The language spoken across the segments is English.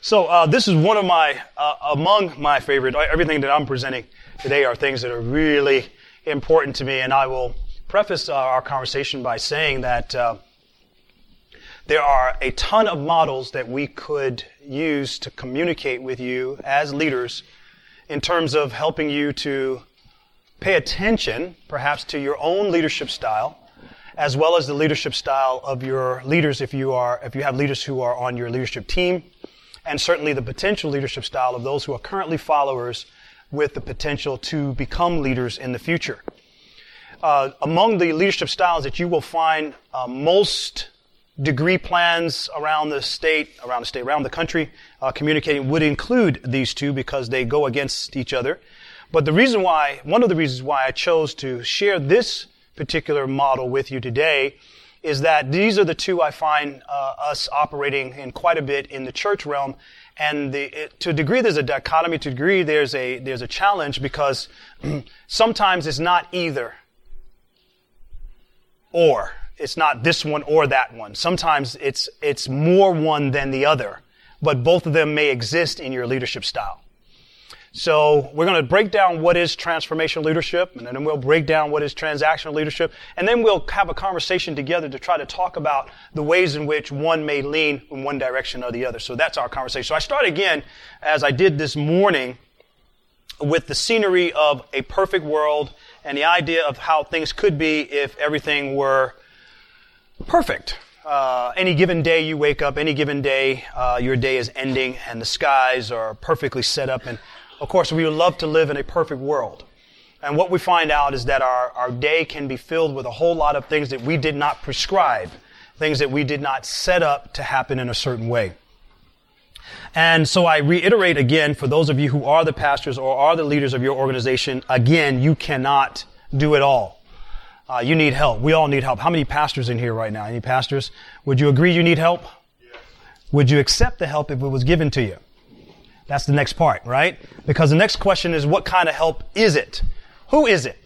So uh, this is one of my, uh, among my favorite, everything that I'm presenting today are things that are really important to me. And I will preface uh, our conversation by saying that uh, there are a ton of models that we could use to communicate with you as leaders in terms of helping you to pay attention, perhaps, to your own leadership style, as well as the leadership style of your leaders if you are, if you have leaders who are on your leadership team, and certainly the potential leadership style of those who are currently followers with the potential to become leaders in the future. Uh, among the leadership styles that you will find uh, most degree plans around the state, around the state, around the country, uh, communicating would include these two because they go against each other. But the reason why, one of the reasons why I chose to share this particular model with you today is that these are the two I find uh, us operating in quite a bit in the church realm. And the, it, to a degree, there's a dichotomy. To a degree, there's a there's a challenge because sometimes it's not either or. It's not this one or that one. Sometimes it's it's more one than the other, but both of them may exist in your leadership style. So we're going to break down what is transformational leadership, and then we'll break down what is transactional leadership, and then we'll have a conversation together to try to talk about the ways in which one may lean in one direction or the other. So that's our conversation. So I start again, as I did this morning, with the scenery of a perfect world and the idea of how things could be if everything were perfect. Uh, any given day you wake up, any given day uh, your day is ending, and the skies are perfectly set up and of course, we would love to live in a perfect world. And what we find out is that our, our day can be filled with a whole lot of things that we did not prescribe, things that we did not set up to happen in a certain way. And so I reiterate again, for those of you who are the pastors or are the leaders of your organization, again, you cannot do it all. Uh, you need help. We all need help. How many pastors in here right now? Any pastors? Would you agree you need help? Yes. Would you accept the help if it was given to you? That's the next part, right? Because the next question is, what kind of help is it? Who is it?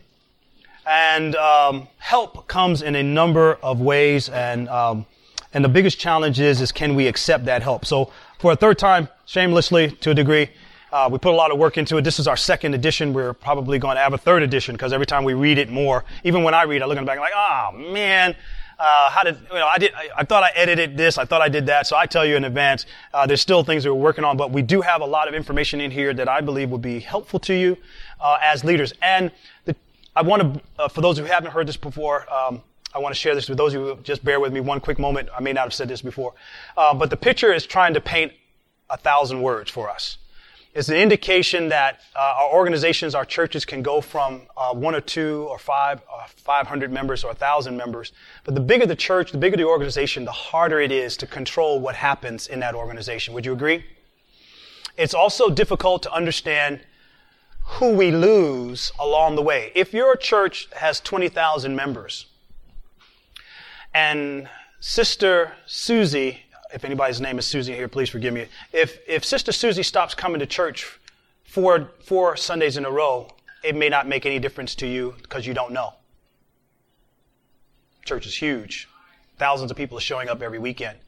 And um, help comes in a number of ways, and um, and the biggest challenge is is can we accept that help? So for a third time, shamelessly to a degree, uh, we put a lot of work into it. This is our second edition. We're probably going to have a third edition because every time we read it more, even when I read, I look in the back like, oh man, uh, how did you know? I did. I, I, thought I edited this. I thought I did that. So I tell you in advance. Uh, there's still things that we're working on, but we do have a lot of information in here that I believe would be helpful to you uh, as leaders. And the, I want to, uh, for those who haven't heard this before. Um, I want to share this with those who just bear with me one quick moment. I may not have said this before, uh, but the picture is trying to paint a thousand words for us. It's an indication that uh, our organizations, our churches can go from uh, one or two or five, uh, 500 members or 1,000 members. But the bigger the church, the bigger the organization, the harder it is to control what happens in that organization. Would you agree? It's also difficult to understand who we lose along the way. If your church has 20,000 members and Sister Susie if anybody's name is Susie here, please forgive me. If, if Sister Susie stops coming to church four, four Sundays in a row, it may not make any difference to you because you don't know. Church is huge. Thousands of people are showing up every weekend.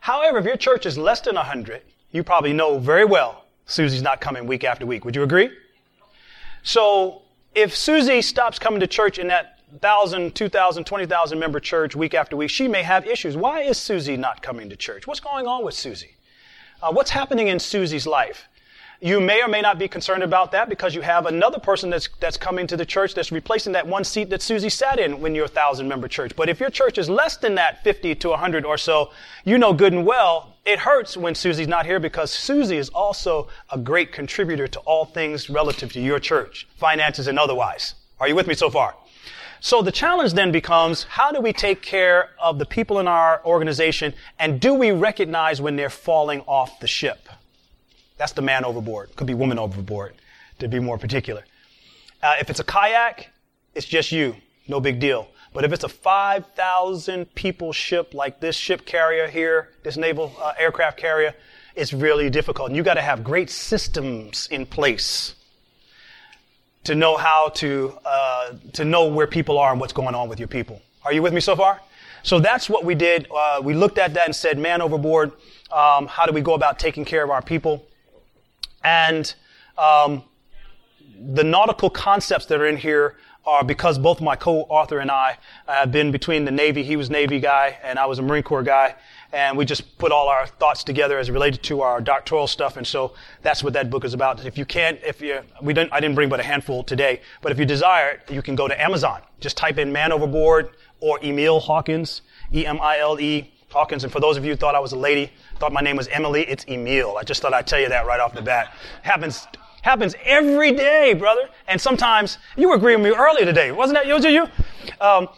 However, if your church is less than 100, you probably know very well Susie's not coming week after week. Would you agree? So, if Susie stops coming to church in that 1,000, 2,000, 20,000 member church week after week, she may have issues. Why is Susie not coming to church? What's going on with Susie? Uh, what's happening in Susie's life? You may or may not be concerned about that because you have another person that's, that's coming to the church that's replacing that one seat that Susie sat in when you're a thousand member church. But if your church is less than that 50 to 100 or so, you know good and well it hurts when Susie's not here because Susie is also a great contributor to all things relative to your church, finances and otherwise. Are you with me so far? So the challenge then becomes, how do we take care of the people in our organization and do we recognize when they're falling off the ship? That's the man overboard. Could be woman overboard, to be more particular. Uh, if it's a kayak, it's just you. No big deal. But if it's a 5,000 people ship like this ship carrier here, this naval uh, aircraft carrier, it's really difficult. And you got to have great systems in place to know how to, uh, to know where people are and what's going on with your people. Are you with me so far? So that's what we did. Uh, we looked at that and said, man overboard, um, how do we go about taking care of our people? And um, the nautical concepts that are in here are because both my co-author and I uh, have been between the Navy. He was Navy guy and I was a Marine Corps guy. And we just put all our thoughts together as related to our doctoral stuff. And so that's what that book is about. If you can't, if you, we didn't, I didn't bring but a handful today, but if you desire it, you can go to Amazon. Just type in Man Overboard or Emil Hawkins, E-M-I-L-E Hawkins. And for those of you who thought I was a lady, thought my name was Emily, it's Emil. I just thought I'd tell you that right off the bat. Happens Happens every day, brother. And sometimes, you were agreeing with me earlier today. Wasn't that you? you? Um,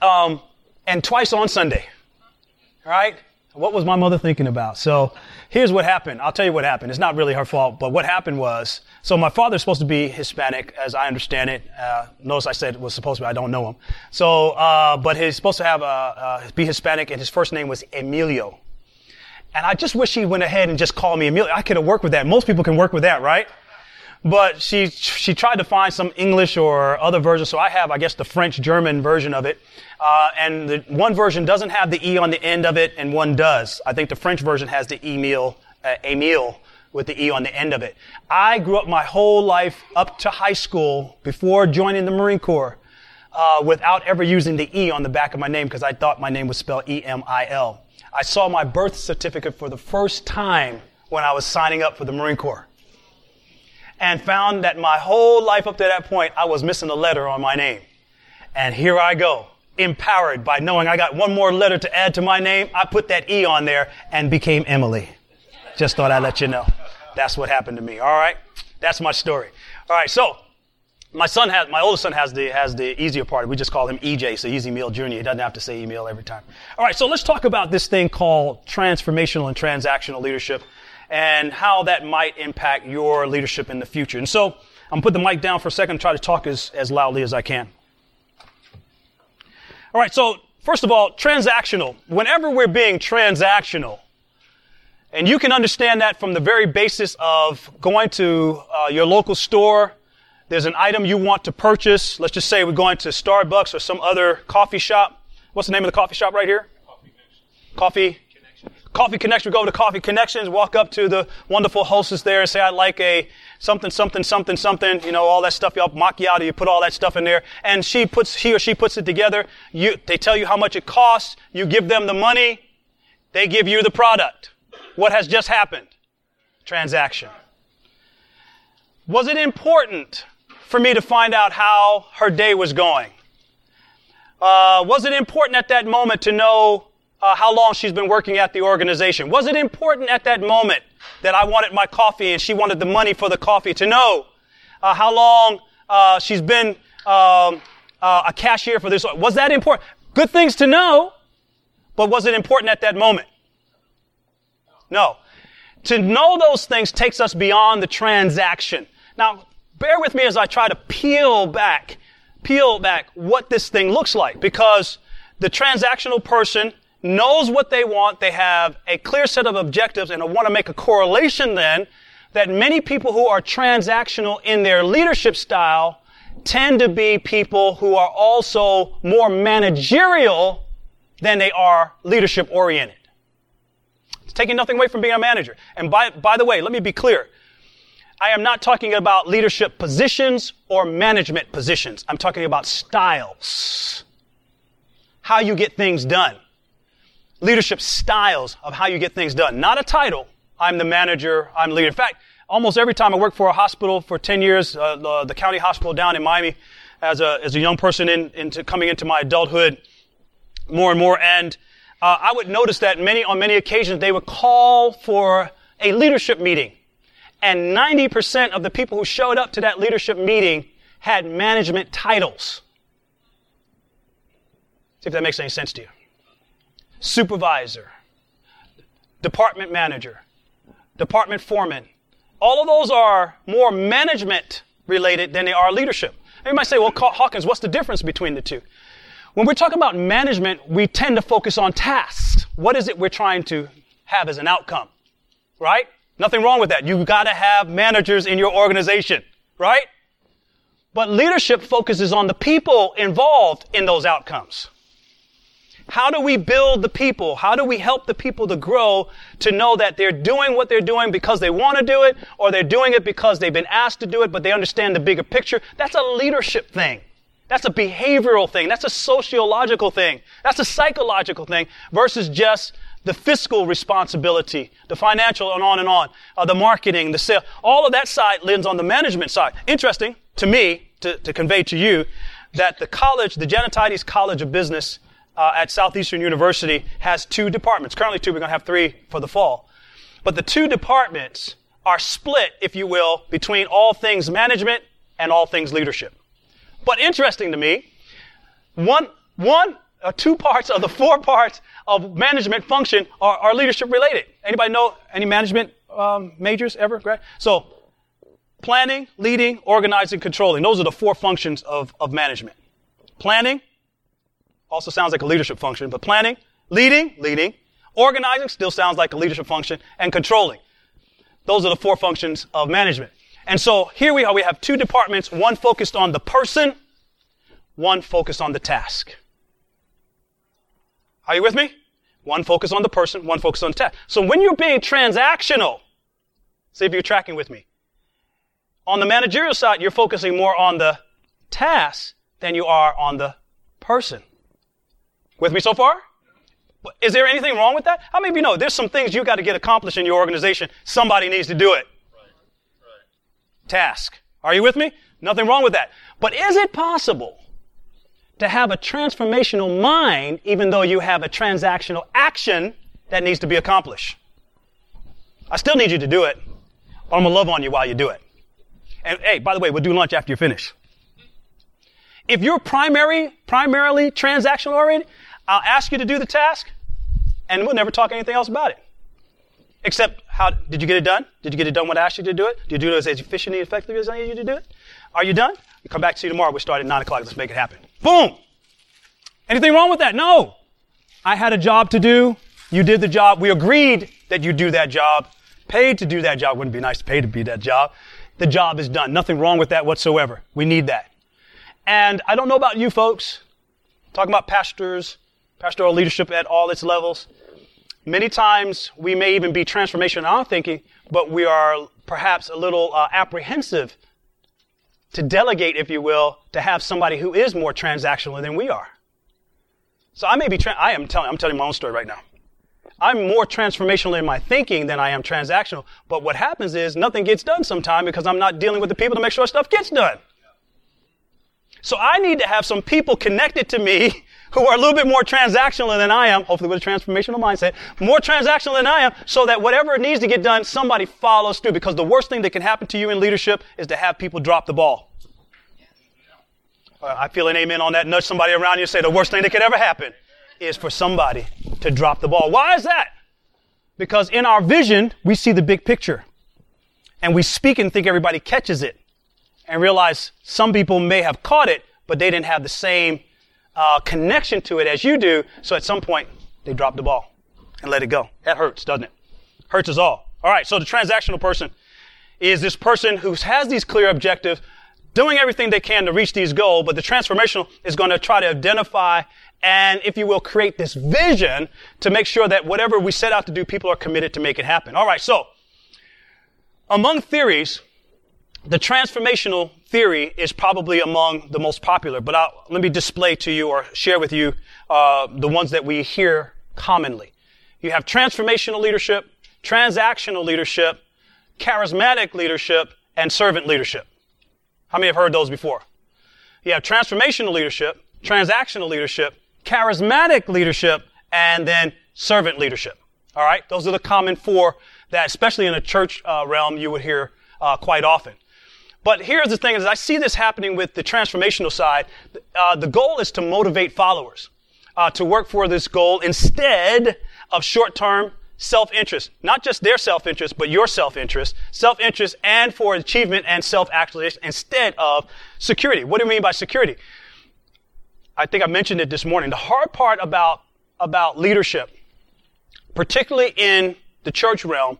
um, and twice on Sunday. Right? What was my mother thinking about? So here's what happened. I'll tell you what happened. It's not really her fault, but what happened was, so my father's supposed to be Hispanic, as I understand it. Uh, notice I said was supposed to be. I don't know him. So, uh, but he's supposed to have a, uh, be Hispanic, and his first name was Emilio. And I just wish she went ahead and just called me Amelia. I could have worked with that. Most people can work with that, right? But she, she tried to find some English or other version. So I have, I guess, the French German version of it. Uh, and the one version doesn't have the E on the end of it and one does. I think the French version has the Emile, uh, Emile with the E on the end of it. I grew up my whole life up to high school before joining the Marine Corps. Uh, without ever using the E on the back of my name because I thought my name was spelled E-M-I-L. I saw my birth certificate for the first time when I was signing up for the Marine Corps. And found that my whole life up to that point, I was missing a letter on my name. And here I go, empowered by knowing I got one more letter to add to my name. I put that E on there and became Emily. Just thought I'd let you know. That's what happened to me. All right. That's my story. All right. So my son has, my oldest son has the, has the easier part. We just call him EJ, so Easy Meal Jr. He doesn't have to say email every time. All right, so let's talk about this thing called transformational and transactional leadership and how that might impact your leadership in the future. And so I'm gonna put the mic down for a second and try to talk as, as loudly as I can. All right, so first of all, transactional. Whenever we're being transactional, and you can understand that from the very basis of going to uh, your local store, there's an item you want to purchase. Let's just say we're going to Starbucks or some other coffee shop. What's the name of the coffee shop right here? Coffee Connection. Coffee Connection. Coffee Connection. We go over to Coffee Connections, walk up to the wonderful hostess there and say, I'd like a something, something, something, something, you know, all that stuff, y'all macchiato, you put all that stuff in there. And she puts, he or she puts it together. You, they tell you how much it costs. You give them the money. They give you the product. What has just happened? Transaction. Was it important for me to find out how her day was going? Uh, was it important at that moment to know uh, how long she's been working at the organization? Was it important at that moment that I wanted my coffee and she wanted the money for the coffee to know uh, how long uh, she's been um, uh, a cashier for this? Was that important? Good things to know, but was it important at that moment? No. To know those things takes us beyond the transaction. Now, bear with me as I try to peel back, peel back what this thing looks like because the transactional person knows what they want. They have a clear set of objectives and I want to make a correlation then that many people who are transactional in their leadership style tend to be people who are also more managerial than they are leadership oriented. It's taking nothing away from being a manager. And by, by the way, let me be clear. I am not talking about leadership positions or management positions. I'm talking about styles. How you get things done. Leadership styles of how you get things done. Not a title. I'm the manager. I'm the leader. In fact, almost every time I worked for a hospital for 10 years, uh, the, the, county hospital down in Miami, as a, as a young person in, into coming into my adulthood more and more. And uh, I would notice that many, on many occasions, they would call for a leadership meeting and 90% of the people who showed up to that leadership meeting had management titles. See if that makes any sense to you. Supervisor, department manager, department foreman. All of those are more management related than they are leadership. You might say, well, Hawkins, what's the difference between the two? When we're talking about management, we tend to focus on tasks. What is it we're trying to have as an outcome? Right? Nothing wrong with that. You've got to have managers in your organization, right? But leadership focuses on the people involved in those outcomes. How do we build the people? How do we help the people to grow to know that they're doing what they're doing because they want to do it or they're doing it because they've been asked to do it, but they understand the bigger picture? That's a leadership thing. That's a behavioral thing. That's a sociological thing. That's a psychological thing versus just the fiscal responsibility, the financial and on and on, uh, the marketing, the sale. All of that side lends on the management side. Interesting to me to, to convey to you that the college, the Jannetides College of Business uh, at Southeastern University has two departments. Currently two, we're going to have three for the fall. But the two departments are split, if you will, between all things management and all things leadership. But interesting to me, one, one, uh, two parts of the four parts of management function are, are leadership related. Anybody know any management um, majors ever? So, planning, leading, organizing, controlling. Those are the four functions of, of management. Planning also sounds like a leadership function, but planning, leading, leading, organizing still sounds like a leadership function, and controlling. Those are the four functions of management. And so here we are, we have two departments, one focused on the person, one focused on the task. Are you with me? One focus on the person, one focus on task. So when you're being transactional, see if you're tracking with me. On the managerial side, you're focusing more on the task than you are on the person. With me so far? Is there anything wrong with that? How many of you know there's some things you got to get accomplished in your organization? Somebody needs to do it task. Are you with me? Nothing wrong with that. But is it possible to have a transformational mind even though you have a transactional action that needs to be accomplished? I still need you to do it, but I'm gonna love on you while you do it. And hey, by the way, we'll do lunch after you finish. If you're primary, primarily transactional oriented, I'll ask you to do the task, and we'll never talk anything else about it. Except, how did you get it done? Did you get it done when I asked you to do it? Did you do it as efficiently and effectively as I needed you to do it? Are you done? We'll come back to you tomorrow. We start at 9 o'clock. Let's make it happen. Boom! Anything wrong with that? No. I had a job to do. You did the job. We agreed that you do that job. Paid to do that job. Wouldn't be nice to pay to be that job. The job is done. Nothing wrong with that whatsoever. We need that. And I don't know about you folks. Talking about pastors, pastoral leadership at all its levels. Many times we may even be transformational in our thinking, but we are perhaps a little uh, apprehensive to delegate, if you will, to have somebody who is more transactional than we are. So I may be, tra- I am telling, I'm telling my own story right now. I'm more transformational in my thinking than I am transactional. But what happens is nothing gets done sometime because I'm not dealing with the people to make sure stuff gets done. So I need to have some people connected to me who are a little bit more transactional than I am, hopefully with a transformational mindset, more transactional than I am, so that whatever needs to get done, somebody follows through. Because the worst thing that can happen to you in leadership is to have people drop the ball. I feel an amen on that. Nudge somebody around you and say the worst thing that could ever happen is for somebody to drop the ball. Why is that? Because in our vision, we see the big picture. And we speak and think everybody catches it. And realize some people may have caught it, but they didn't have the same uh, connection to it as you do. So at some point, they drop the ball and let it go. That hurts, doesn't it? Hurts us all. All right. So the transactional person is this person who has these clear objectives, doing everything they can to reach these goals, but the transformational is going to try to identify and, if you will, create this vision to make sure that whatever we set out to do, people are committed to make it happen. All right. So among theories, the transformational theory is probably among the most popular, but I'll, let me display to you or share with you uh, the ones that we hear commonly. You have transformational leadership, transactional leadership, charismatic leadership, and servant leadership. How many have heard those before? You have transformational leadership, transactional leadership, charismatic leadership, and then servant leadership. All right, those are the common four that, especially in a church uh, realm, you would hear uh, quite often. But here's the thing: is I see this happening with the transformational side. Uh, the goal is to motivate followers uh, to work for this goal instead of short-term self-interest. Not just their self-interest, but your self-interest, self-interest, and for achievement and self-actualization instead of security. What do you mean by security? I think I mentioned it this morning. The hard part about about leadership, particularly in the church realm,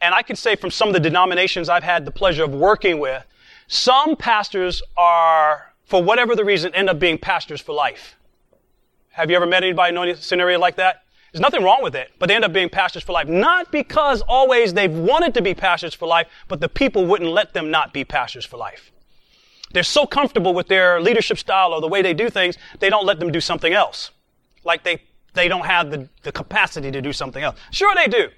and I can say from some of the denominations I've had the pleasure of working with, some pastors are, for whatever the reason, end up being pastors for life. Have you ever met anybody in a scenario like that? There's nothing wrong with it, but they end up being pastors for life. Not because always they've wanted to be pastors for life, but the people wouldn't let them not be pastors for life. They're so comfortable with their leadership style or the way they do things, they don't let them do something else. Like they, they don't have the, the capacity to do something else. Sure they do.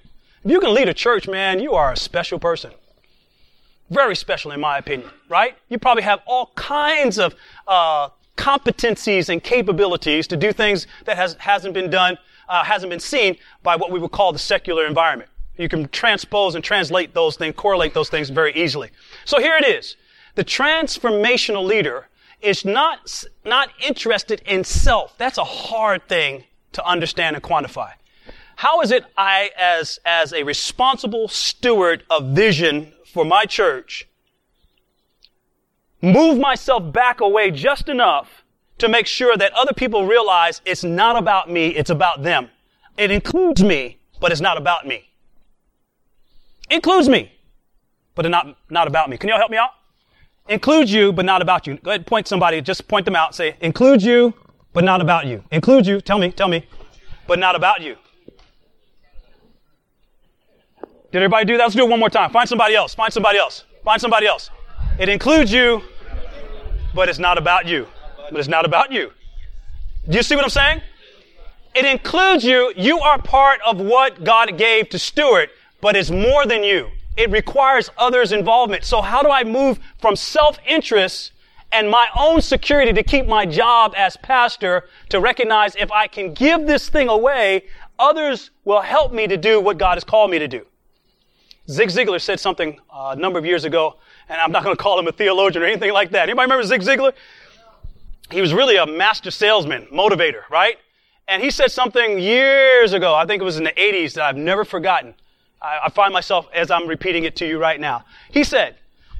If you can lead a church, man, you are a special person. Very special in my opinion, right? You probably have all kinds of, uh, competencies and capabilities to do things that has, hasn't been done, uh, hasn't been seen by what we would call the secular environment. You can transpose and translate those things, correlate those things very easily. So here it is. The transformational leader is not, not interested in self. That's a hard thing to understand and quantify. How is it I, as, as a responsible steward of vision for my church, move myself back away just enough to make sure that other people realize it's not about me, it's about them. It includes me, but it's not about me. Includes me, but it's not, not about me. Can y'all help me out? Includes you, but not about you. Go ahead, point somebody, just point them out. Say, includes you, but not about you. Includes you, tell me, tell me, but not about you. Did everybody do that? Let's do it one more time. Find somebody else. Find somebody else. Find somebody else. It includes you, but it's not about you. But it's not about you. Do you see what I'm saying? It includes you. You are part of what God gave to steward, but it's more than you. It requires others' involvement. So how do I move from self-interest and my own security to keep my job as pastor to recognize if I can give this thing away, others will help me to do what God has called me to do. Zig Ziglar said something uh, a number of years ago, and I'm not going to call him a theologian or anything like that. Anybody remember Zig Ziglar? He was really a master salesman, motivator, right? And he said something years ago, I think it was in the 80s, that I've never forgotten. I, I find myself as I'm repeating it to you right now. He said,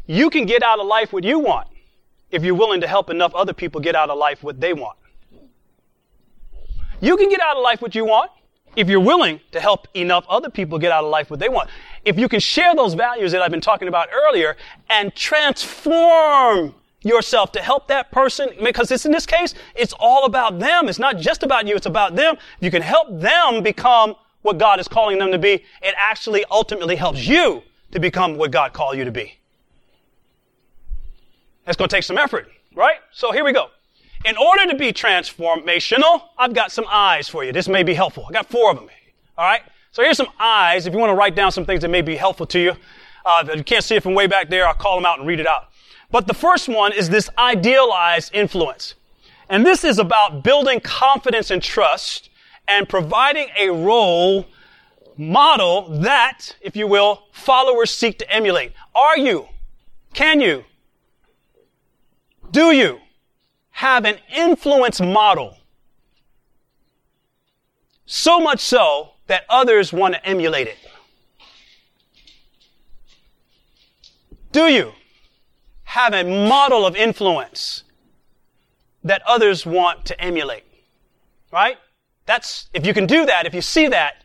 You can get out of life what you want if you're willing to help enough other people get out of life what they want. You can get out of life what you want if you're willing to help enough other people get out of life what they want. If you can share those values that I've been talking about earlier and transform yourself to help that person, because it's in this case, it's all about them. It's not just about you, it's about them. If you can help them become what God is calling them to be, it actually ultimately helps you to become what God called you to be. That's going to take some effort, right? So here we go. In order to be transformational, I've got some eyes for you. This may be helpful. I got four of them. All right. So here's some eyes. If you want to write down some things that may be helpful to you, uh, you can't see it from way back there, I'll call them out and read it out. But the first one is this idealized influence. And this is about building confidence and trust and providing a role model that, if you will, followers seek to emulate. Are you? Can you? Do you have an influence model? So much so that others want to emulate it. Do you? have a model of influence that others want to emulate. Right? That's, if you can do that, if you see that,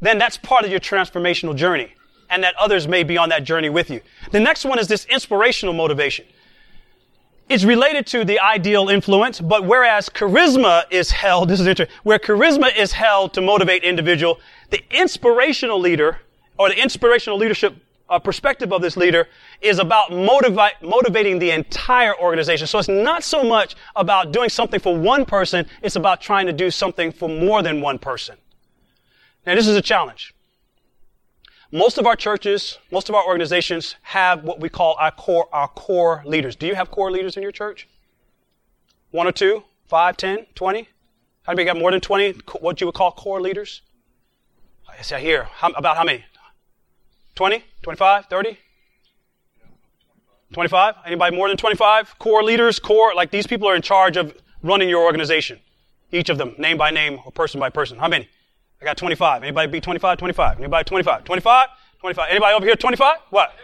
then that's part of your transformational journey. And that others may be on that journey with you. The next one is this inspirational motivation. It's related to the ideal influence, but whereas charisma is held, this is interesting, where charisma is held to motivate individual, the inspirational leader or the inspirational leadership uh, perspective of this leader is about motivi- motivating the entire organization. So it's not so much about doing something for one person, it's about trying to do something for more than one person. Now this is a challenge. Most of our churches, most of our organizations have what we call our core, our core leaders. Do you have core leaders in your church? One or two? Five, ten, twenty? How many got more than 20? What you would call core leaders? I say here. How, about how many? 20, 25, 30? 25? Anybody more than 25? Core leaders, core, like these people are in charge of running your organization. Each of them, name by name or person by person. How many? I got 25. Anybody be 25? 25. Anybody 25? 25? 25. Anybody over here 25? What?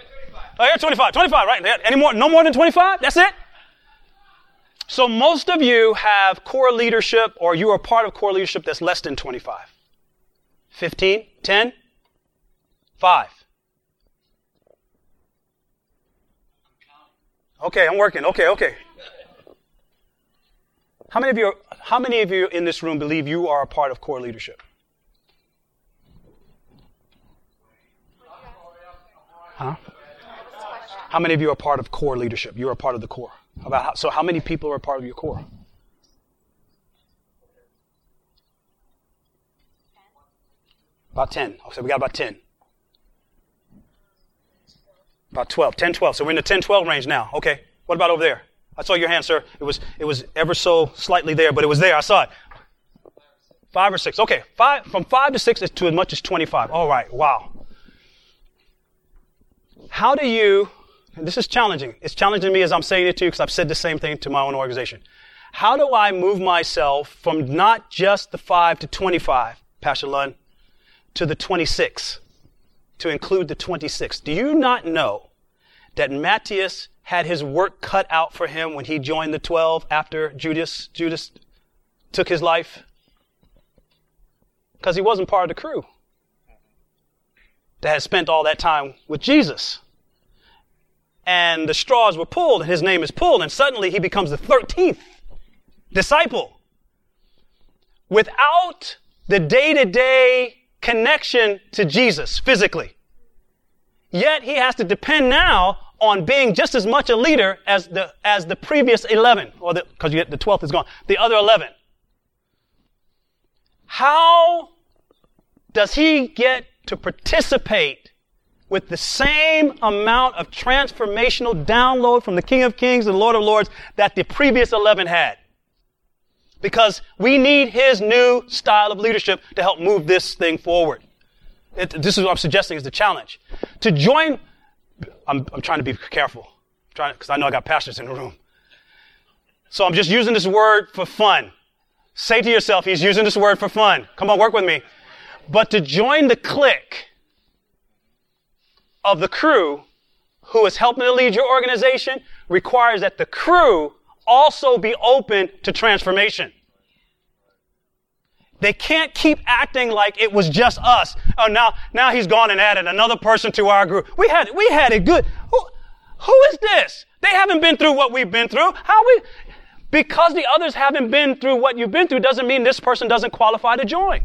Oh, yeah, 25. 25, right? Any more? No more than 25? That's it? So most of you have core leadership or you are part of core leadership that's less than 25. 15? 10? 5. Okay, I'm working. Okay, okay. How many of you, how many of you in this room believe you are a part of core leadership? How many of you are part of core leadership? You're a part of the core. About how, so how many people are part of your core? About 10. So we got about 10. About 12. 10, 12. So we're in the 10, 12 range now. Okay. What about over there? I saw your hand, sir. It was, it was ever so slightly there, but it was there. I saw it. Five or six. Okay. Five, from five to six is to as much as 25. All right. Wow. How do you, this is challenging. It's challenging me as I'm saying it to you because I've said the same thing to my own organization. How do I move myself from not just the five to 25, Pastor Lund, to the 26, to include the 26? Do you not know that Matthias had his work cut out for him when he joined the 12 after Judas, Judas took his life? Because he wasn't part of the crew that had spent all that time with Jesus. And the straws were pulled, and his name is pulled, and suddenly he becomes the 13th disciple. Without the day to day connection to Jesus physically. Yet he has to depend now on being just as much a leader as the, as the previous 11, or cause the 12th is gone, the other 11. How does he get to participate with the same amount of transformational download from the King of Kings and Lord of Lords that the previous 11 had? Because we need his new style of leadership to help move this thing forward. It, this is what I'm suggesting is the challenge. To join I'm, I'm trying to be careful, because I know I got pastors in the room. So I'm just using this word for fun. Say to yourself, he's using this word for fun. Come on, work with me. But to join the clique of the crew who is helping to lead your organization requires that the crew also be open to transformation. They can't keep acting like it was just us. Oh, now, now he's gone and added another person to our group. We had, we had it good. Who, who is this? They haven't been through what we've been through. How we, because the others haven't been through what you've been through doesn't mean this person doesn't qualify to join.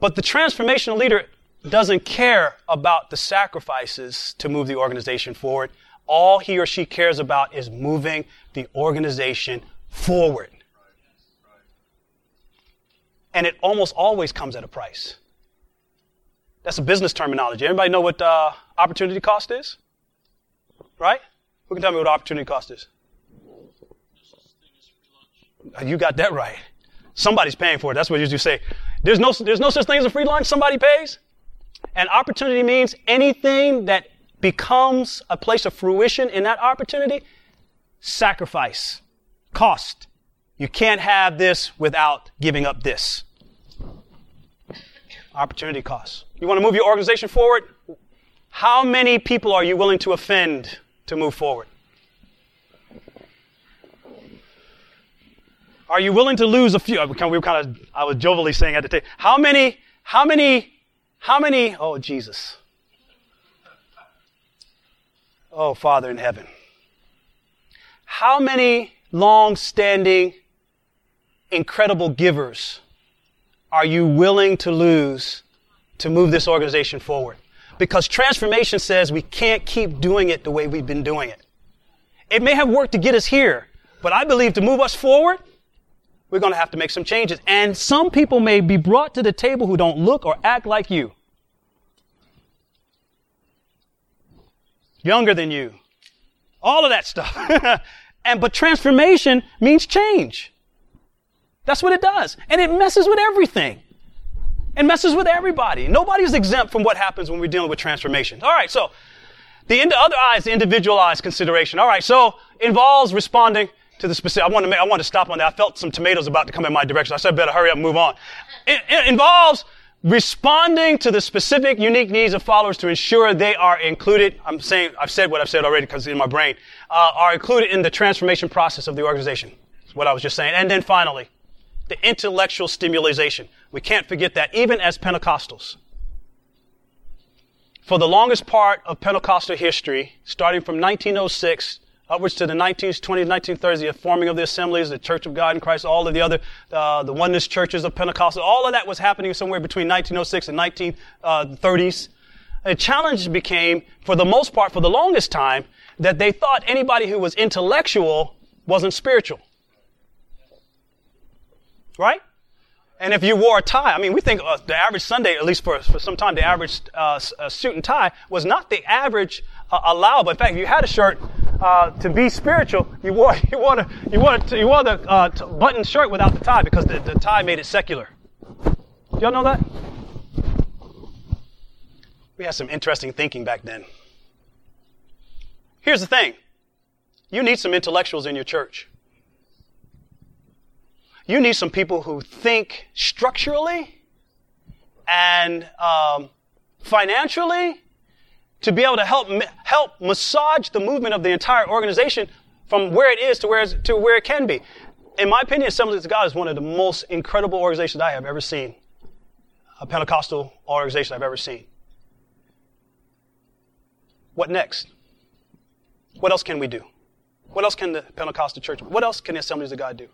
But the transformational leader doesn't care about the sacrifices to move the organization forward. All he or she cares about is moving the organization forward. And it almost always comes at a price. That's a business terminology. Everybody know what uh, opportunity cost is? Right? Who can tell me what opportunity cost is? You got that right. Somebody's paying for it. That's what you say. There's no, there's no such thing as a free lunch. Somebody pays. And opportunity means anything that becomes a place of fruition in that opportunity, sacrifice, cost. You can't have this without giving up this. Opportunity costs. You want to move your organization forward? How many people are you willing to offend to move forward? Are you willing to lose a few? We kind of, I was jovially saying at the table, how many, how many, how many, oh Jesus. Oh Father in heaven. How many long standing incredible givers are you willing to lose to move this organization forward? Because transformation says we can't keep doing it the way we've been doing it. It may have worked to get us here, but I believe to move us forward, we're going to have to make some changes. And some people may be brought to the table who don't look or act like you. Younger than you. All of that stuff. and, but transformation means change. That's what it does. And it messes with everything. It messes with everybody. Nobody's exempt from what happens when we're dealing with transformation. All right, so the other eye is the individualized consideration. All right, so involves responding to the specific. I want to make, I want to stop on that. I felt some tomatoes about to come in my direction. I said, better hurry up and move on. It, it involves responding to the specific unique needs of followers to ensure they are included. I'm saying, I've said what I've said already because in my brain, uh, are included in the transformation process of the organization. That's what I was just saying. And then finally, the intellectual stimulation. We can't forget that, even as Pentecostals. For the longest part of Pentecostal history, starting from 1906 upwards to the 1920s, 1930s, the forming of the assemblies, the Church of God in Christ, all of the other, uh, the oneness churches of Pentecostal, all of that was happening somewhere between 1906 and 1930s. The challenge became, for the most part, for the longest time, that they thought anybody who was intellectual wasn't spiritual. Right? And if you wore a tie, I mean, we think uh, the average Sunday, at least for, for some time, the average uh, uh suit and tie was not the average uh, allowable. In fact, if you had a shirt uh, to be spiritual, you wore you wore the, you wore, to, you wore the uh, button shirt without the tie because the, the tie made it secular. Y'all know that? We had some interesting thinking back then. Here's the thing you need some intellectuals in your church. You need some people who think structurally and um, financially to be able to help help massage the movement of the entire organization from where it is to where to where it can be. In my opinion, Assemblies of God is one of the most incredible organizations I have ever seen. A Pentecostal organization I've ever seen. What next? What else can we do? What else can the Pentecostal church? What else can the Assemblies of God do?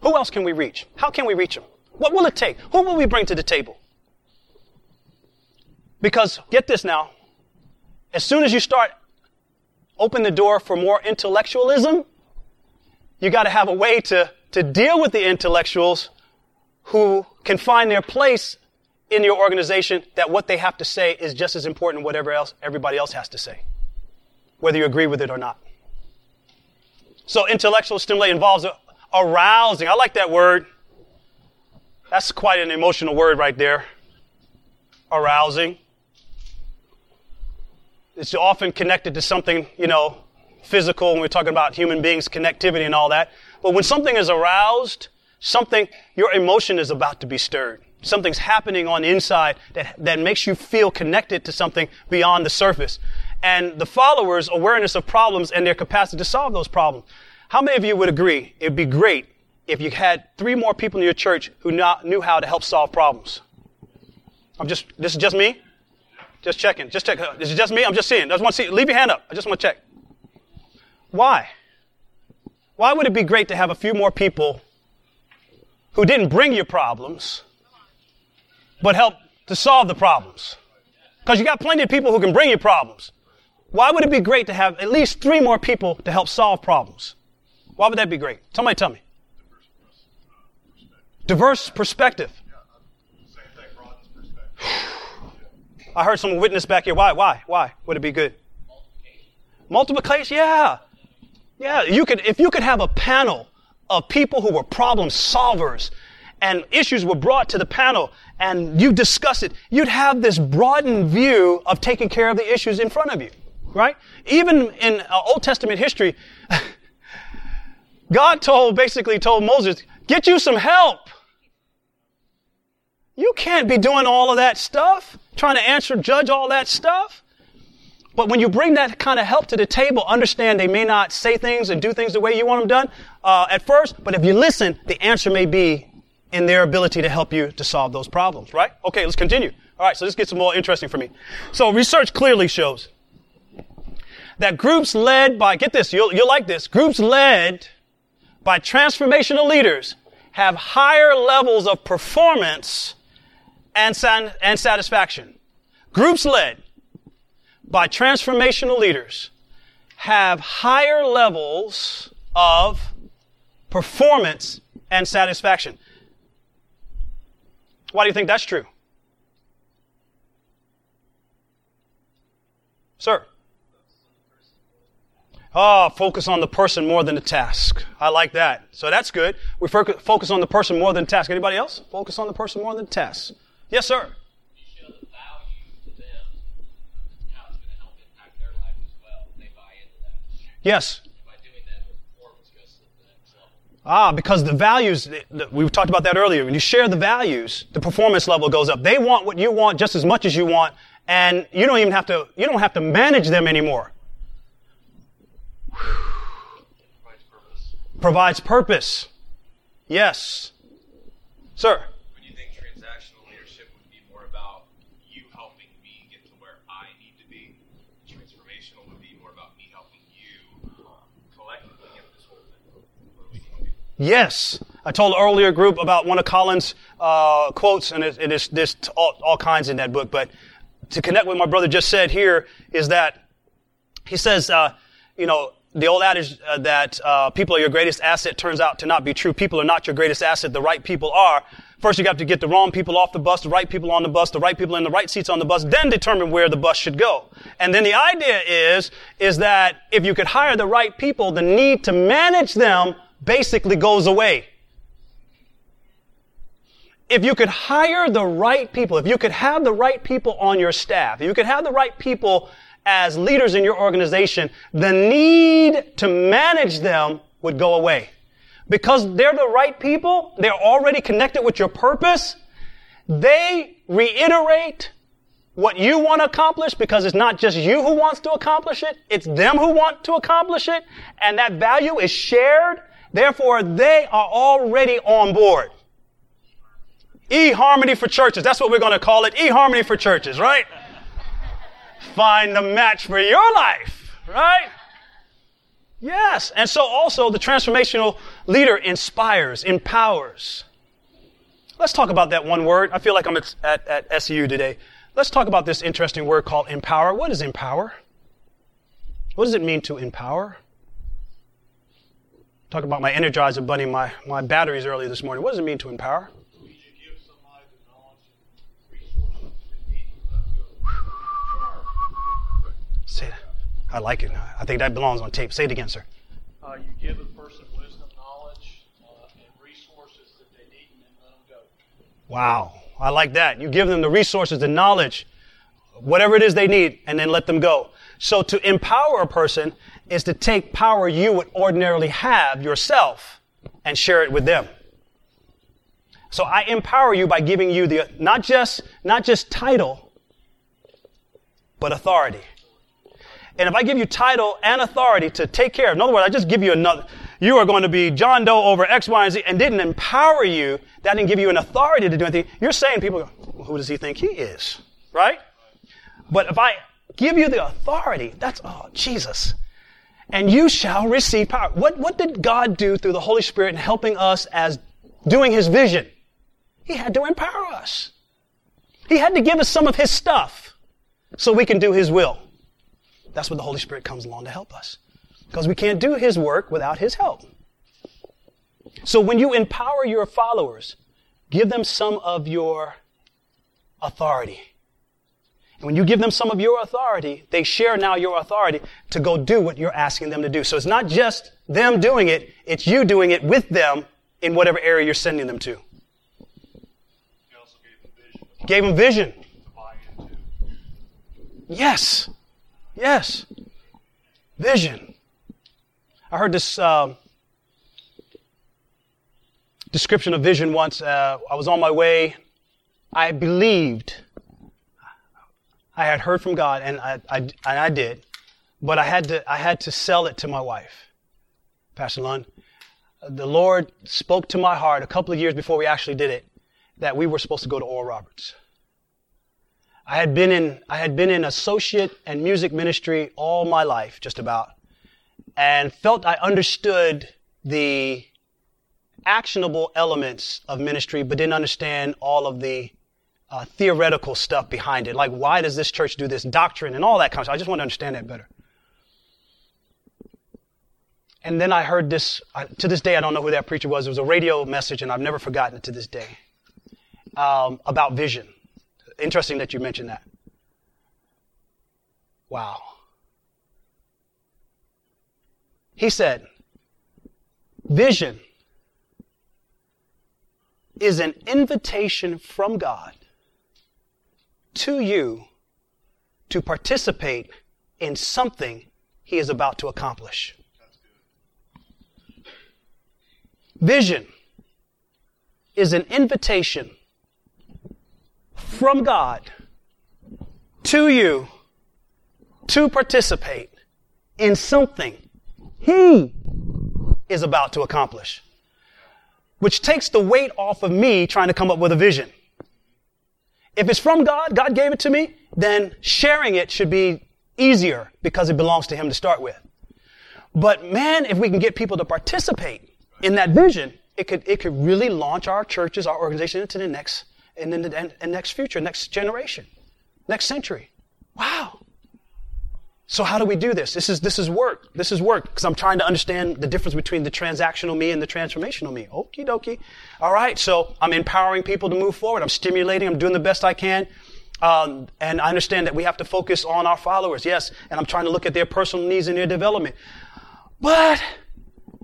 Who else can we reach? How can we reach them? What will it take? Who will we bring to the table? Because get this now, as soon as you start open the door for more intellectualism, you got to have a way to, to deal with the intellectuals who can find their place in your organization that what they have to say is just as important as whatever else everybody else has to say, whether you agree with it or not. So intellectual stimulate involves arousing. I like that word. That's quite an emotional word right there. Arousing. It's often connected to something, you know, physical when we're talking about human beings, connectivity and all that. But when something is aroused, something, your emotion is about to be stirred. Something's happening on the inside that, that makes you feel connected to something beyond the surface. And the followers' awareness of problems and their capacity to solve those problems. How many of you would agree it'd be great if you had three more people in your church who not, knew how to help solve problems? I'm just, this is just me? Just checking. Just check. This is just me. I'm just seeing. I just want to see. Leave your hand up. I just want to check. Why? Why would it be great to have a few more people who didn't bring you problems, but help to solve the problems? Because you got plenty of people who can bring you problems. Why would it be great to have at least three more people to help solve problems? Why would that be great? Somebody tell me. Diverse perspective. I heard some witness back here. Why? Why? Why would it be good? Multiplication. Multiplication? Yeah. Yeah. You could, if you could have a panel of people who were problem solvers and issues were brought to the panel and you discuss it, you'd have this broadened view of taking care of the issues in front of you. Right? Even in uh, Old Testament history, God told, basically told Moses, get you some help. You can't be doing all of that stuff, trying to answer, judge all that stuff. But when you bring that kind of help to the table, understand they may not say things and do things the way you want them done uh, at first, but if you listen, the answer may be in their ability to help you to solve those problems, right? Okay, let's continue. All right, so this gets more interesting for me. So research clearly shows that groups led by, get this, you'll, you'll like this, groups led by transformational leaders have higher levels of performance and, san- and satisfaction. Groups led by transformational leaders have higher levels of performance and satisfaction. Why do you think that's true? Sir? Oh, focus on the person more than the task. I like that. So that's good. We focus on the person more than the task. Anybody else? Focus on the person more than the task. Yes, sir. Yes. Ah, because the values, we talked about that earlier. When you share the values, the performance level goes up. They want what you want just as much as you want, and you don't even have to, you don't have to manage them anymore. Provides purpose. Provides purpose. Yes. Sir. Yes. I told earlier group about one of Collins' uh, quotes, and it, it is this all, all kinds in that book. But to connect with what my brother just said here is that he says, uh, you know, the old adage uh, that uh, people are your greatest asset turns out to not be true. People are not your greatest asset. The right people are. First, you have to get the wrong people off the bus, the right people on the bus, the right people in the right seats on the bus, then determine where the bus should go. And then the idea is, is that if you could hire the right people, the need to manage them basically goes away. If you could hire the right people, if you could have the right people on your staff, if you could have the right people as leaders in your organization, the need to manage them would go away. Because they're the right people, they're already connected with your purpose, they reiterate what you want to accomplish because it's not just you who wants to accomplish it, it's them who want to accomplish it, and that value is shared. Therefore, they are already on board. E-harmony for churches. That's what we're going to call it. E-harmony for churches, right? Find the match for your life, right? Yes. And so also the transformational leader inspires, empowers. Let's talk about that one word. I feel like I'm at, at, SEU today. Let's talk about this interesting word called empower. What is empower? What does it mean to empower? Talk about my Energizer bunny, my, my batteries earlier this morning. What does it mean to empower? Say that. I like it. I think that belongs on tape. Say it again, sir. Uh, you give a person wisdom, knowledge, uh, and resources that they need, and then let them go. Wow. I like that. You give them the resources, the knowledge, whatever it is they need, and then let them go. So to empower a person is to take power you would ordinarily have yourself and share it with them. So I empower you by giving you the, not just, not just title, but authority. And if I give you title and authority to take care of, in other words, I just give you another, you are going to be John Doe over X, Y, and Z, and didn't empower you, that didn't give you an authority to do anything, you're saying people who does he think he is? Right? But if I give you the authority, that's, oh, Jesus. And you shall receive power. What, what did God do through the Holy Spirit in helping us as doing His vision? He had to empower us. He had to give us some of His stuff so we can do His will. That's what the Holy Spirit comes along to help us. Because we can't do His work without His help. So when you empower your followers, give them some of your authority. And when you give them some of your authority, they share now your authority to go do what you're asking them to do. So it's not just them doing it, it's you doing it with them in whatever area you're sending them to. Gave them vision. Yes. Yes. Vision. I heard this uh, description of vision once. Uh, I was on my way. I believed. I had heard from God, and I, I, and I did, but I had to I had to sell it to my wife, Pastor Lund. The Lord spoke to my heart a couple of years before we actually did it that we were supposed to go to Oral Roberts. I had been in I had been in associate and music ministry all my life, just about, and felt I understood the actionable elements of ministry, but didn't understand all of the uh, theoretical stuff behind it. Like, why does this church do this doctrine and all that kind of stuff? I just want to understand that better. And then I heard this. I, to this day, I don't know who that preacher was. It was a radio message, and I've never forgotten it to this day um, about vision. Interesting that you mentioned that. Wow. He said, vision is an invitation from God to you to participate in something he is about to accomplish. Vision is an invitation from God to you to participate in something He is about to accomplish. Which takes the weight off of me trying to come up with a vision. If it's from God, God gave it to me, then sharing it should be easier because it belongs to Him to start with. But man, if we can get people to participate in that vision, it could, it could really launch our churches, our organization into the next, and then the and next future, next generation, next century. Wow. So how do we do this? This is, this is work. This is work because I'm trying to understand the difference between the transactional me and the transformational me. Okie dokie. All right. So I'm empowering people to move forward. I'm stimulating. I'm doing the best I can. Um, and I understand that we have to focus on our followers. Yes. And I'm trying to look at their personal needs and their development. But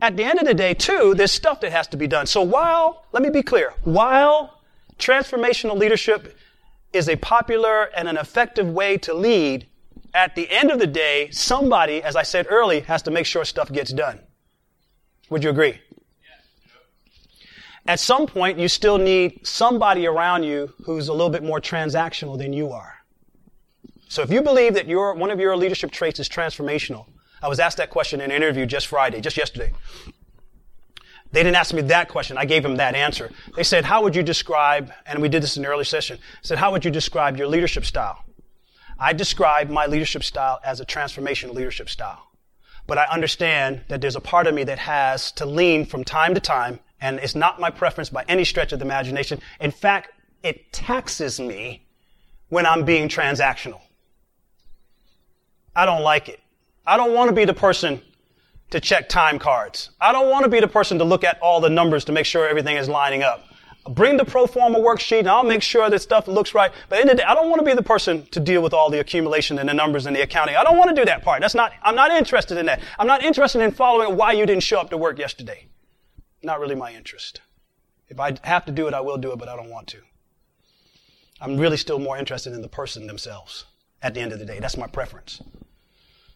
at the end of the day, too, there's stuff that has to be done. So while, let me be clear, while transformational leadership is a popular and an effective way to lead, at the end of the day, somebody, as I said early, has to make sure stuff gets done. Would you agree? At some point, you still need somebody around you who's a little bit more transactional than you are. So if you believe that your, one of your leadership traits is transformational, I was asked that question in an interview just Friday, just yesterday. They didn't ask me that question. I gave them that answer. They said, how would you describe, and we did this in the early session, said, how would you describe your leadership style? I describe my leadership style as a transformational leadership style. But I understand that there's a part of me that has to lean from time to time, and it's not my preference by any stretch of the imagination. In fact, it taxes me when I'm being transactional. I don't like it. I don't want to be the person to check time cards. I don't want to be the person to look at all the numbers to make sure everything is lining up. Bring the pro forma worksheet and I'll make sure that stuff looks right. But in the day, I don't want to be the person to deal with all the accumulation and the numbers and the accounting. I don't want to do that part. That's not, I'm not interested in that. I'm not interested in following why you didn't show up to work yesterday. Not really my interest. If I have to do it, I will do it, but I don't want to. I'm really still more interested in the person themselves at the end of the day. That's my preference.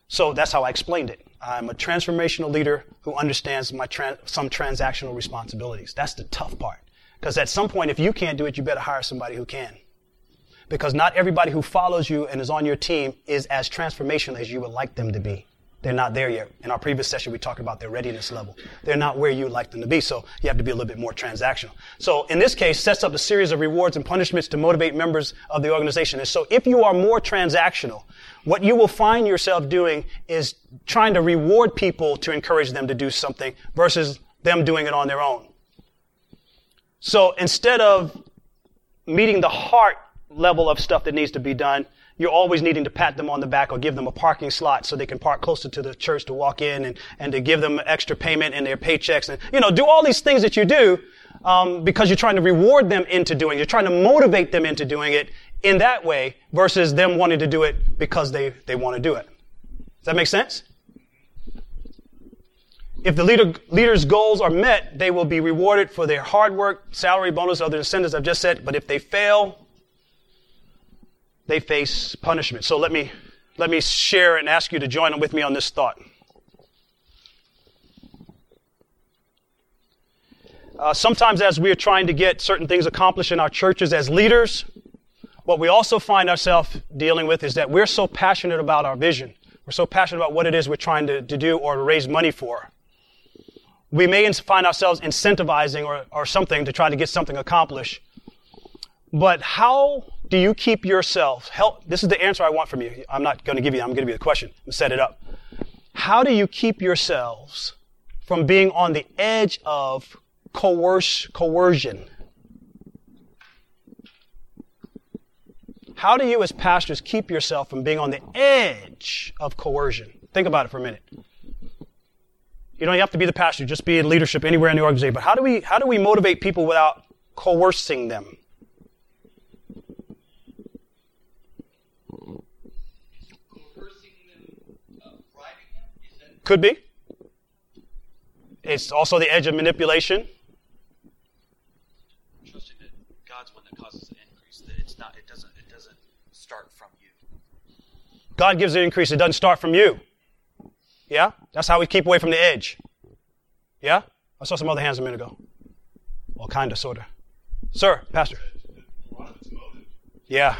So that's how I explained it. I'm a transformational leader who understands my some transactional responsibilities. That's the tough part. Because at some point, if you can't do it, you better hire somebody who can. Because not everybody who follows you and is on your team is as transformational as you would like them to be. They're not there yet. In our previous session, we talked about their readiness level. They're not where you would like them to be, so you have to be a little bit more transactional. So in this case, sets up a series of rewards and punishments to motivate members of the organization. And so if you are more transactional, what you will find yourself doing is trying to reward people to encourage them to do something versus them doing it on their own. So instead of meeting the heart level of stuff that needs to be done, you're always needing to pat them on the back or give them a parking slot so they can park closer to the church to walk in and, and to give them extra payment in their paychecks and, you know, do all these things that you do, um, because you're trying to reward them into doing it. You're trying to motivate them into doing it in that way versus them wanting to do it because they, they want to do it. Does that make sense? If the leader, leader's goals are met, they will be rewarded for their hard work, salary, bonus, other incentives I've just said. But if they fail, they face punishment. So let me, let me share and ask you to join with me on this thought. Uh, sometimes, as we are trying to get certain things accomplished in our churches as leaders, what we also find ourselves dealing with is that we're so passionate about our vision. We're so passionate about what it is we're trying to, to do or raise money for we may find ourselves incentivizing or, or something to try to get something accomplished. But how do you keep yourself, help, this is the answer I want from you. I'm not going to give you, I'm going to give you the question and set it up. How do you keep yourselves from being on the edge of coerce, coercion? How do you as pastors keep yourself from being on the edge of coercion? Think about it for a minute. You don't have to be the pastor, just be in leadership anywhere in the organization. But how do we, how do we motivate people without coercing them? Could be. It's also the edge of manipulation. Trusting that God's one that causes the increase. That it's not. It doesn't. It doesn't start from you. God gives the increase. It doesn't start from you. Yeah? That's how we keep away from the edge. Yeah? I saw some other hands a minute ago. Well, kind of, sort of. Sir, Pastor. Yeah.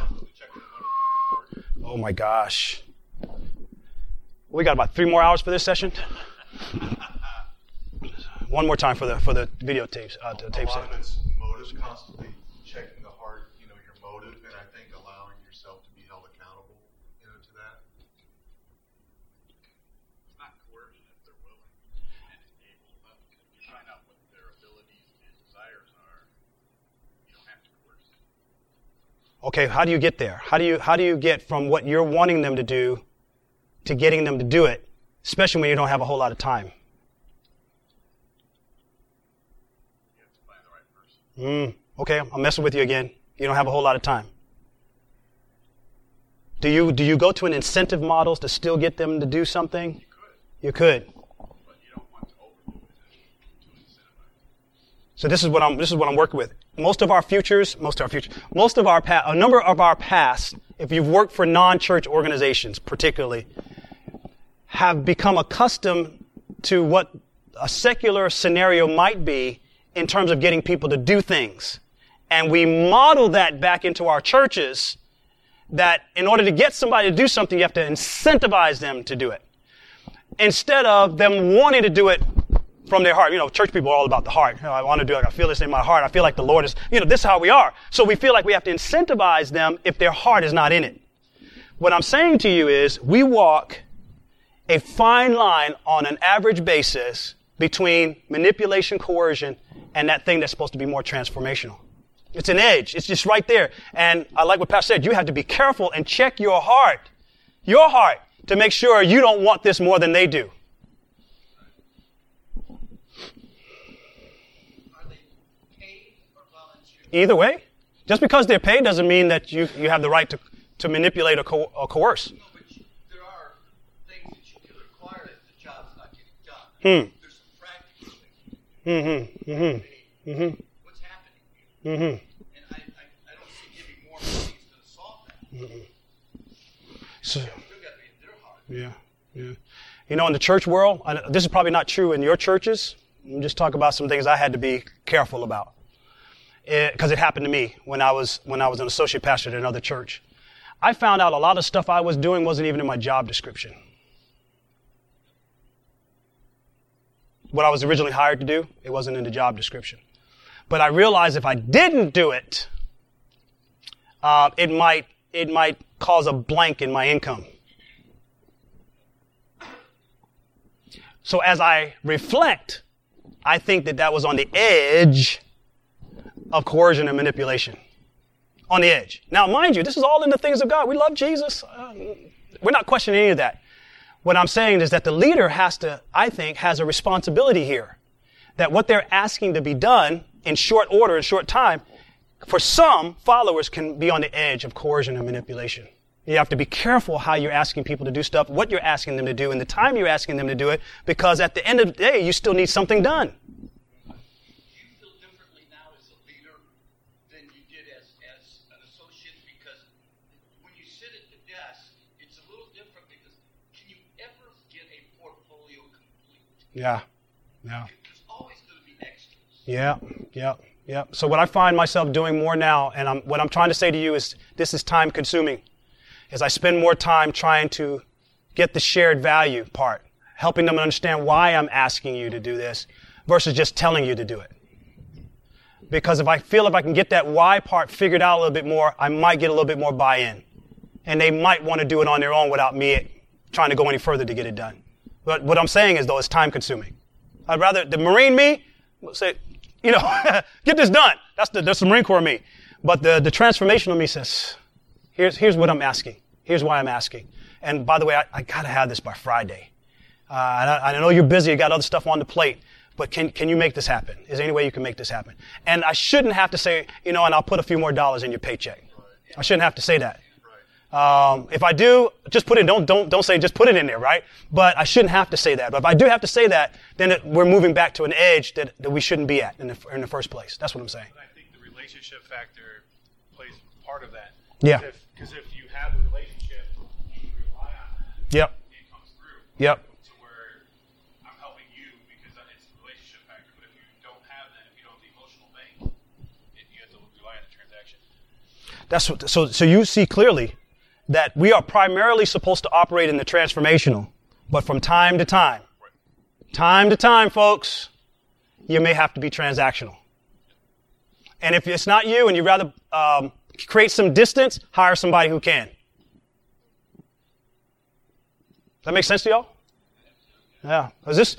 Oh my gosh. We got about three more hours for this session. One more time for the for the videotapes. Uh, the tape a lot of it's motives constantly checking the heart, you know, your motive, and I think allowing yourself to be held accountable, you know, to that. It's not coercion if they're willing and able, but you find out what Okay, how do you get there? How do you, how do you get from what you're wanting them to do to getting them to do it, especially when you don't have a whole lot of time? Mm, okay, I'm messing with you again. You don't have a whole lot of time. Do you, do you go to an incentive models to still get them to do something? You could. So this is what I'm, this is what I'm working with. Most of our futures, most of our futures, most of our, pa- a number of our past, if you've worked for non-church organizations particularly, have become accustomed to what a secular scenario might be in terms of getting people to do things. And we model that back into our churches that in order to get somebody to do something, you have to incentivize them to do it. Instead of them wanting to do it from their heart. You know, church people are all about the heart. You know, I want to do it. I feel this in my heart. I feel like the Lord is, you know, this is how we are. So we feel like we have to incentivize them if their heart is not in it. What I'm saying to you is we walk a fine line on an average basis between manipulation, coercion, and that thing that's supposed to be more transformational. It's an edge. It's just right there. And I like what Pastor said. You have to be careful and check your heart, your heart, to make sure you don't want this more than they do. Are they paid or volunteer? Either way, just because they're paid doesn't mean that you, you have the right to, to manipulate or, co- or coerce. No, but you, there are things that you can require if the job's not getting done. Hmm. There's some practical things. Mm-hmm. Mm-hmm. Mm-hmm. What's happening? Mm-hmm. And I, I, I don't see giving more money is going to solve that. So, Still got to be in their heart. yeah, yeah. You know, in the church world, I, this is probably not true in your churches. Me just talk about some things I had to be careful about. Because it, happened to me when I was when I was an associate pastor at another church. I found out a lot of stuff I was doing wasn't even in my job description. What I was originally hired to do, it wasn't in the job description. But I realized if I didn't do it, uh, it might it might cause a blank in my income. So as I reflect, I think that that was on the edge of coercion and manipulation. On the edge. Now, mind you, this is all in the things of God. We love Jesus. Uh, we're not questioning any of that. What I'm saying is that the leader has to, I think, has a responsibility here. That what they're asking to be done in short order, in short time, for some followers can be on the edge of coercion and manipulation. You have to be careful how you're asking people to do stuff, what you're asking them to do, and the time you're asking them to do it, because at the end of the day, you still need something done. Do you feel differently now as a leader than you did as, as an associate? Because when you sit at the desk, it's a little different because can you ever get a portfolio complete? Yeah. Yeah. There's always going to be extras. Yeah, yeah, yeah. So what I find myself doing more now, and I'm, what I'm trying to say to you is this is time consuming, is I spend more time trying to get the shared value part, helping them understand why I'm asking you to do this versus just telling you to do it. Because if I feel if I can get that why part figured out a little bit more, I might get a little bit more buy-in. And they might want to do it on their own without me trying to go any further to get it done. But what I'm saying is though, it's time consuming. I'd rather the Marine me say, you know, get this done. That's the, that's the Marine Corps me. But the, the transformational me says, here's, here's what I'm asking. Here's why I'm asking. And by the way, I, I gotta have this by Friday. Uh, I, I know you're busy, you got other stuff on the plate, but can, can you make this happen? Is there any way you can make this happen? And I shouldn't have to say, you know, and I'll put a few more dollars in your paycheck. I shouldn't have to say that. Um, if I do, just put it. Don't don't don't say just put it in there, right? But I shouldn't have to say that. But if I do have to say that, then it, we're moving back to an edge that, that we shouldn't be at in the in the first place. That's what I'm saying. I think the relationship factor plays part of that. Yeah. Because if, you have a relationship, you rely on that. Yep. It comes through. Yep. To where I'm helping you because it's the relationship factor. But if you don't have that, if you don't have the emotional bank, it, you have to rely on the transaction. That's what, so. So you see clearly that we are primarily supposed to operate in the transformational, but from time to time, time to time, folks, you may have to be transactional. And if it's not you, and you'd rather um, create some distance, hire somebody who can. Does that make sense to y'all? Yeah. Is this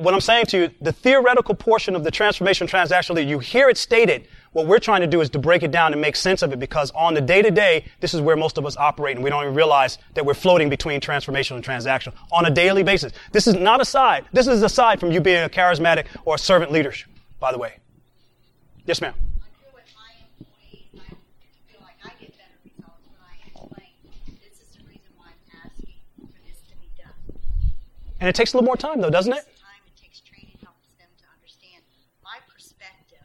what I'm saying to you, the theoretical portion of the transformation transactional leader, you hear it stated. What we're trying to do is to break it down and make sense of it because on the day to day, this is where most of us operate and we don't even realize that we're floating between transformational and transactional on a daily basis. This is not aside. This is aside from you being a charismatic or a servant leader, by the way. Yes, ma'am. And it takes a little more time though, doesn't it? Takes time, it takes training, helps them to understand my perspective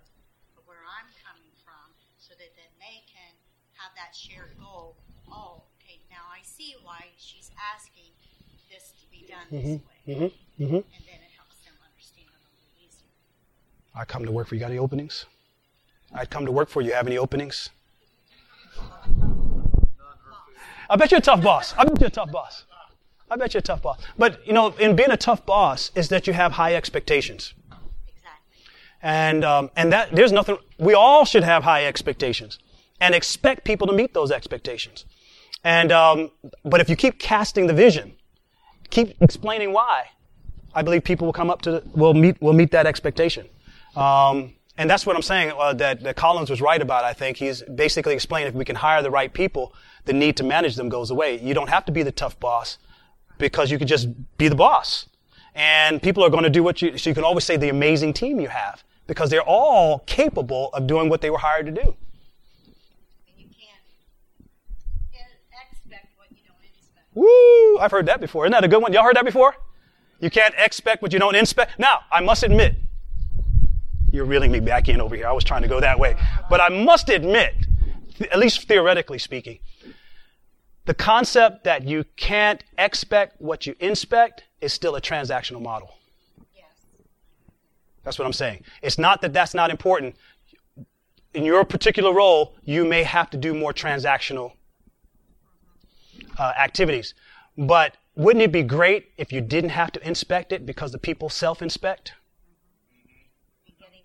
of where I'm coming from, so that then they can have that shared goal. Oh, okay, now I see why she's asking this to be done this way. Mm-hmm. And then it helps them understand it a little easier. I come to work for you. Got any openings? I'd come to work for you. Have any openings? I bet you're a tough boss. I bet you're a tough boss. I bet you're a tough boss. But you know, in being a tough boss is that you have high expectations, Exactly. and um, and that there's nothing. We all should have high expectations and expect people to meet those expectations. And um, but if you keep casting the vision, keep explaining why, I believe people will come up to will meet will meet that expectation. Um, and that's what I'm saying uh, that, that Collins was right about. I think he's basically explaining if we can hire the right people, the need to manage them goes away. You don't have to be the tough boss because you can just be the boss, and people are going to do what you. So you can always say the amazing team you have because they're all capable of doing what they were hired to do. And you can't can't expect what you don't expect. Woo! I've heard that before. Isn't that a good one? Y'all heard that before? You can't expect what you don't inspect. Now, I must admit, you're reeling me back in over here. I was trying to go that way. But I must admit, th- at least theoretically speaking, the concept that you can't expect what you inspect is still a transactional model. Yes. That's what I'm saying. It's not that that's not important. In your particular role, you may have to do more transactional uh, activities. But wouldn't it be great if you didn't have to inspect it because the people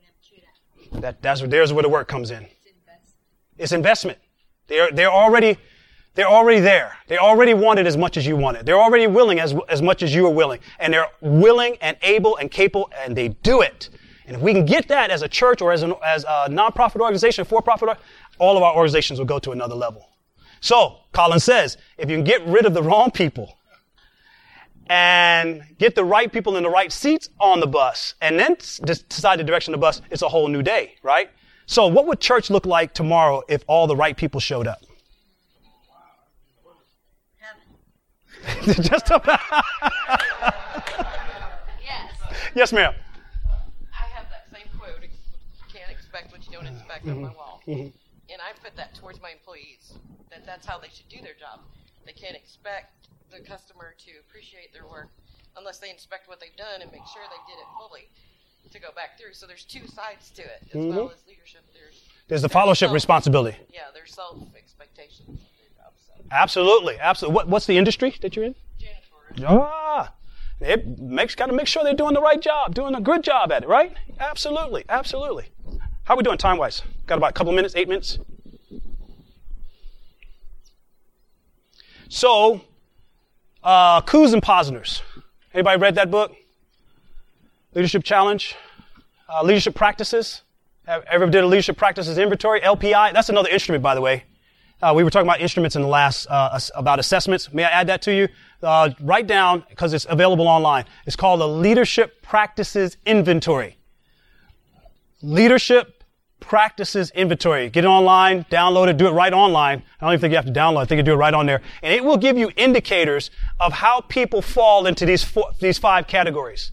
them to that. That, that's, there's where the work comes in. It's investment. They're, they're already, they're already there. They already want it as much as you want it. They're already willing as, as much as you are willing. And they're willing and able and capable and they do it. And if we can get that as a church or as, an, as a nonprofit organization, for-profit, all of our organizations will go to another level. So, Collins says, if you can get rid of the wrong people and get the right people in the right seats on the bus and then decide the direction of the bus, it's a whole new day, right? So what would church look like tomorrow if all the right people showed up? Just about. Yes. yes, ma'am. I have that same quote, you can't expect what you don't expect on my wall. Mm-hmm. And I put that towards my employees, that that's how they should do their job. They can't expect the customer to appreciate their work unless they inspect what they've done and make sure they did it fully to go back through. So there's two sides to it, as well as leadership. There's There's the fellowship self- responsibility. Yeah, there's self expectations of their job. So Absolutely, absolutely. What, what's the industry that you're in? janitorial. Ah, it makes got to make sure they're doing the right job, doing a good job at it, right? Absolutely, absolutely. How are we doing time wise? Got about a couple minutes, eight minutes. So, uh, Kouzes and Posner's. Anybody read that book? Leadership Challenge, uh, Leadership Practices. Ever did a Leadership Practices Inventory? LPI. That's another instrument, by the way. Uh, we were talking about instruments in the last uh, about assessments. May I add that to you? Uh, write down because it's available online. It's called the Leadership Practices Inventory. Leadership Practices Inventory. Get it online, download it, do it right online. I don't even think you have to download. I think you do it right on there, and it will give you indicators of how people fall into these four, these five categories.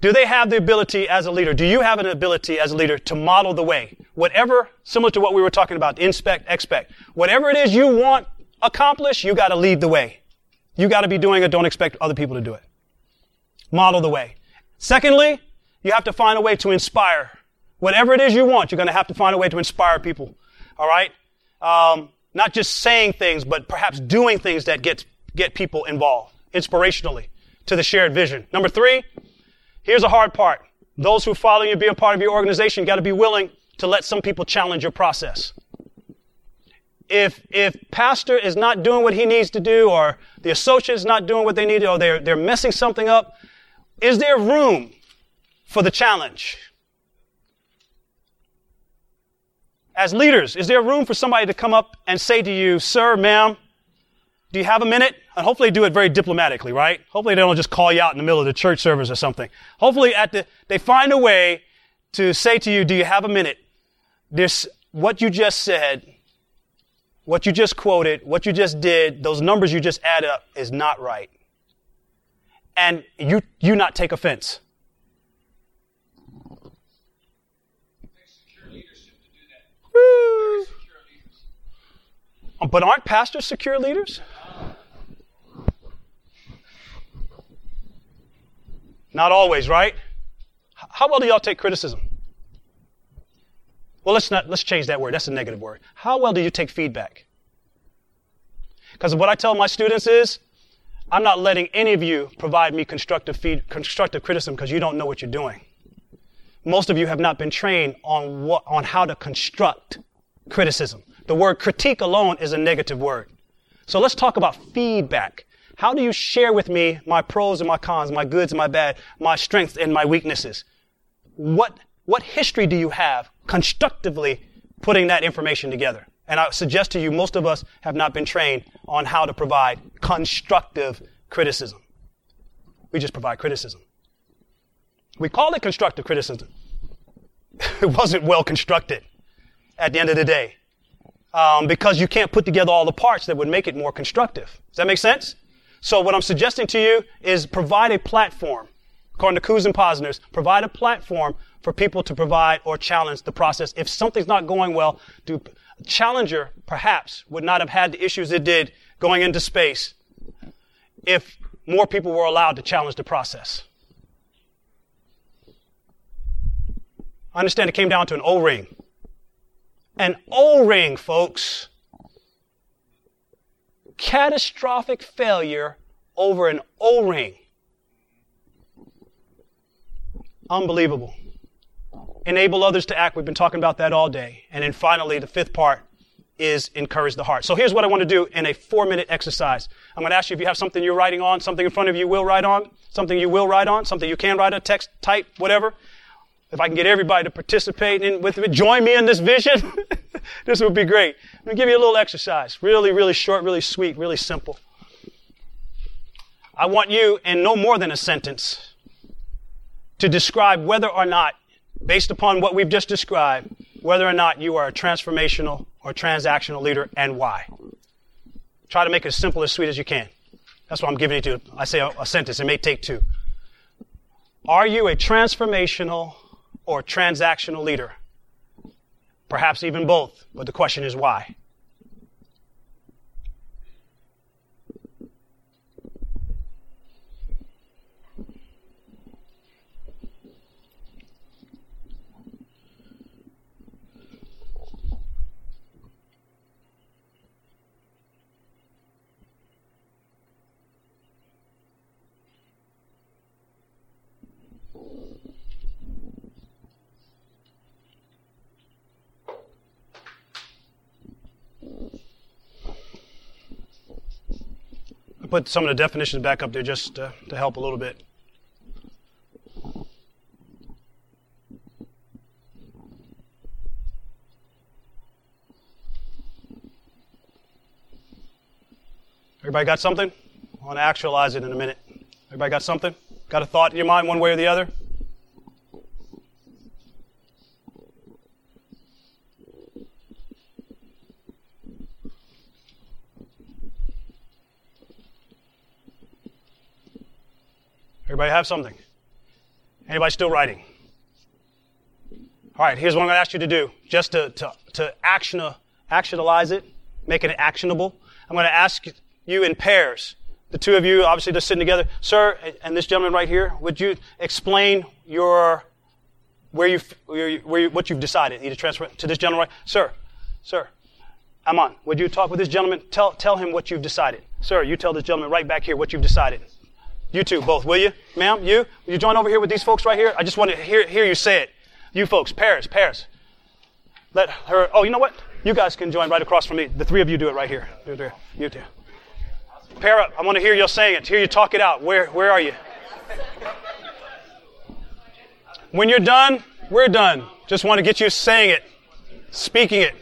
Do they have the ability as a leader? Do you have an ability as a leader to model the way? Whatever, similar to what we were talking about, inspect, expect. Whatever it is you want accomplished, you gotta lead the way. You gotta be doing it, don't expect other people to do it. Model the way. Secondly, you have to find a way to inspire. Whatever it is you want, you're gonna have to find a way to inspire people. Alright? Um, not just saying things, but perhaps doing things that get, get people involved, inspirationally, to the shared vision. Number three, Here's a hard part. Those who follow you, be a part of your organization, got to be willing to let some people challenge your process. If, if pastor is not doing what he needs to do, or the associate is not doing what they need to, or they're, they're messing something up, Is there room for the challenge? As leaders, is there room for somebody to come up and say to you, sir, ma'am, do you have a minute? And hopefully do it very diplomatically, right? Hopefully they don't just call you out in the middle of the church service or something. Hopefully at the, they find a way to say to you, do you have a minute? This, what you just said, what you just quoted, what you just did, those numbers you just add up is not right. And you, you not take offense. Woo. But aren't pastors secure leaders? Not always, right? How well do y'all take criticism? Well, let's not let's change that word. That's a negative word. How well do you take feedback? Because what I tell my students is, I'm not letting any of you provide me constructive feed, constructive criticism because you don't know what you're doing. Most of you have not been trained on what on how to construct criticism. The word critique alone is a negative word. So let's talk about feedback. How do you share with me my pros and my cons, my goods and my bad, my strengths and my weaknesses? What, what history do you have constructively putting that information together? And I suggest to you, most of us have not been trained on how to provide constructive criticism. We just provide criticism. We call it constructive criticism. it wasn't well constructed at the end of the day. Um, because you can't put together all the parts that would make it more constructive. Does that make sense? So what I'm suggesting to you is provide a platform. According to Kouzes and Posner's, provide a platform for people to provide or challenge the process. If something's not going well, do, Challenger perhaps would not have had the issues it did going into space if more people were allowed to challenge the process. I understand it came down to an O-ring. An O-ring, folks catastrophic failure over an O ring. Unbelievable. Enable others to act. We've been talking about that all day. And then finally, the fifth part is encourage the heart. So here's what I want to do in a four minute exercise. I'm going to ask you if you have something you're writing on, something in front of you will write on, something you will write on, something you can write on, text, type, whatever. If I can get everybody to participate in with me, join me in this vision, this would be great. Let me give you a little exercise. Really, really short, really sweet, really simple. I want you, in no more than a sentence, to describe whether or not, based upon what we've just described, whether or not you are a transformational or transactional leader and why. Try to make it as simple as sweet as you can. That's what I'm giving it to. I say a, a sentence. It may take two. Are you a transformational or transactional leader? Perhaps even both, but the question is why? Put some of the definitions back up there just to, to help a little bit. Everybody got something? I want to actualize it in a minute. Everybody got something? Got a thought in your mind one way or the other? Have something? Anybody still writing? All right, here's what I'm going to ask you to do. Just to, to, to action, actionalize it, make it actionable. I'm going to ask you in pairs. The two of you, obviously, just sitting together. Sir, and this gentleman right here, would you explain your, where you, where you, where you what you've decided? Need Either transfer to this gentleman right, sir, sir, Amon, would you talk with this gentleman? Tell, tell him what you've decided. Sir, you tell this gentleman right back here what you've decided. You two, both, will you? Ma'am, you? Will you join over here with these folks right here? I just want to hear, hear you say it. You folks, Paris, Paris. Let her, oh, you know what? You guys can join right across from me. The three of you do it right here. You two. Pair up. I want to hear you saying it, hear you talk it out. Where, where are you? When you're done, we're done. Just want to get you saying it, speaking it.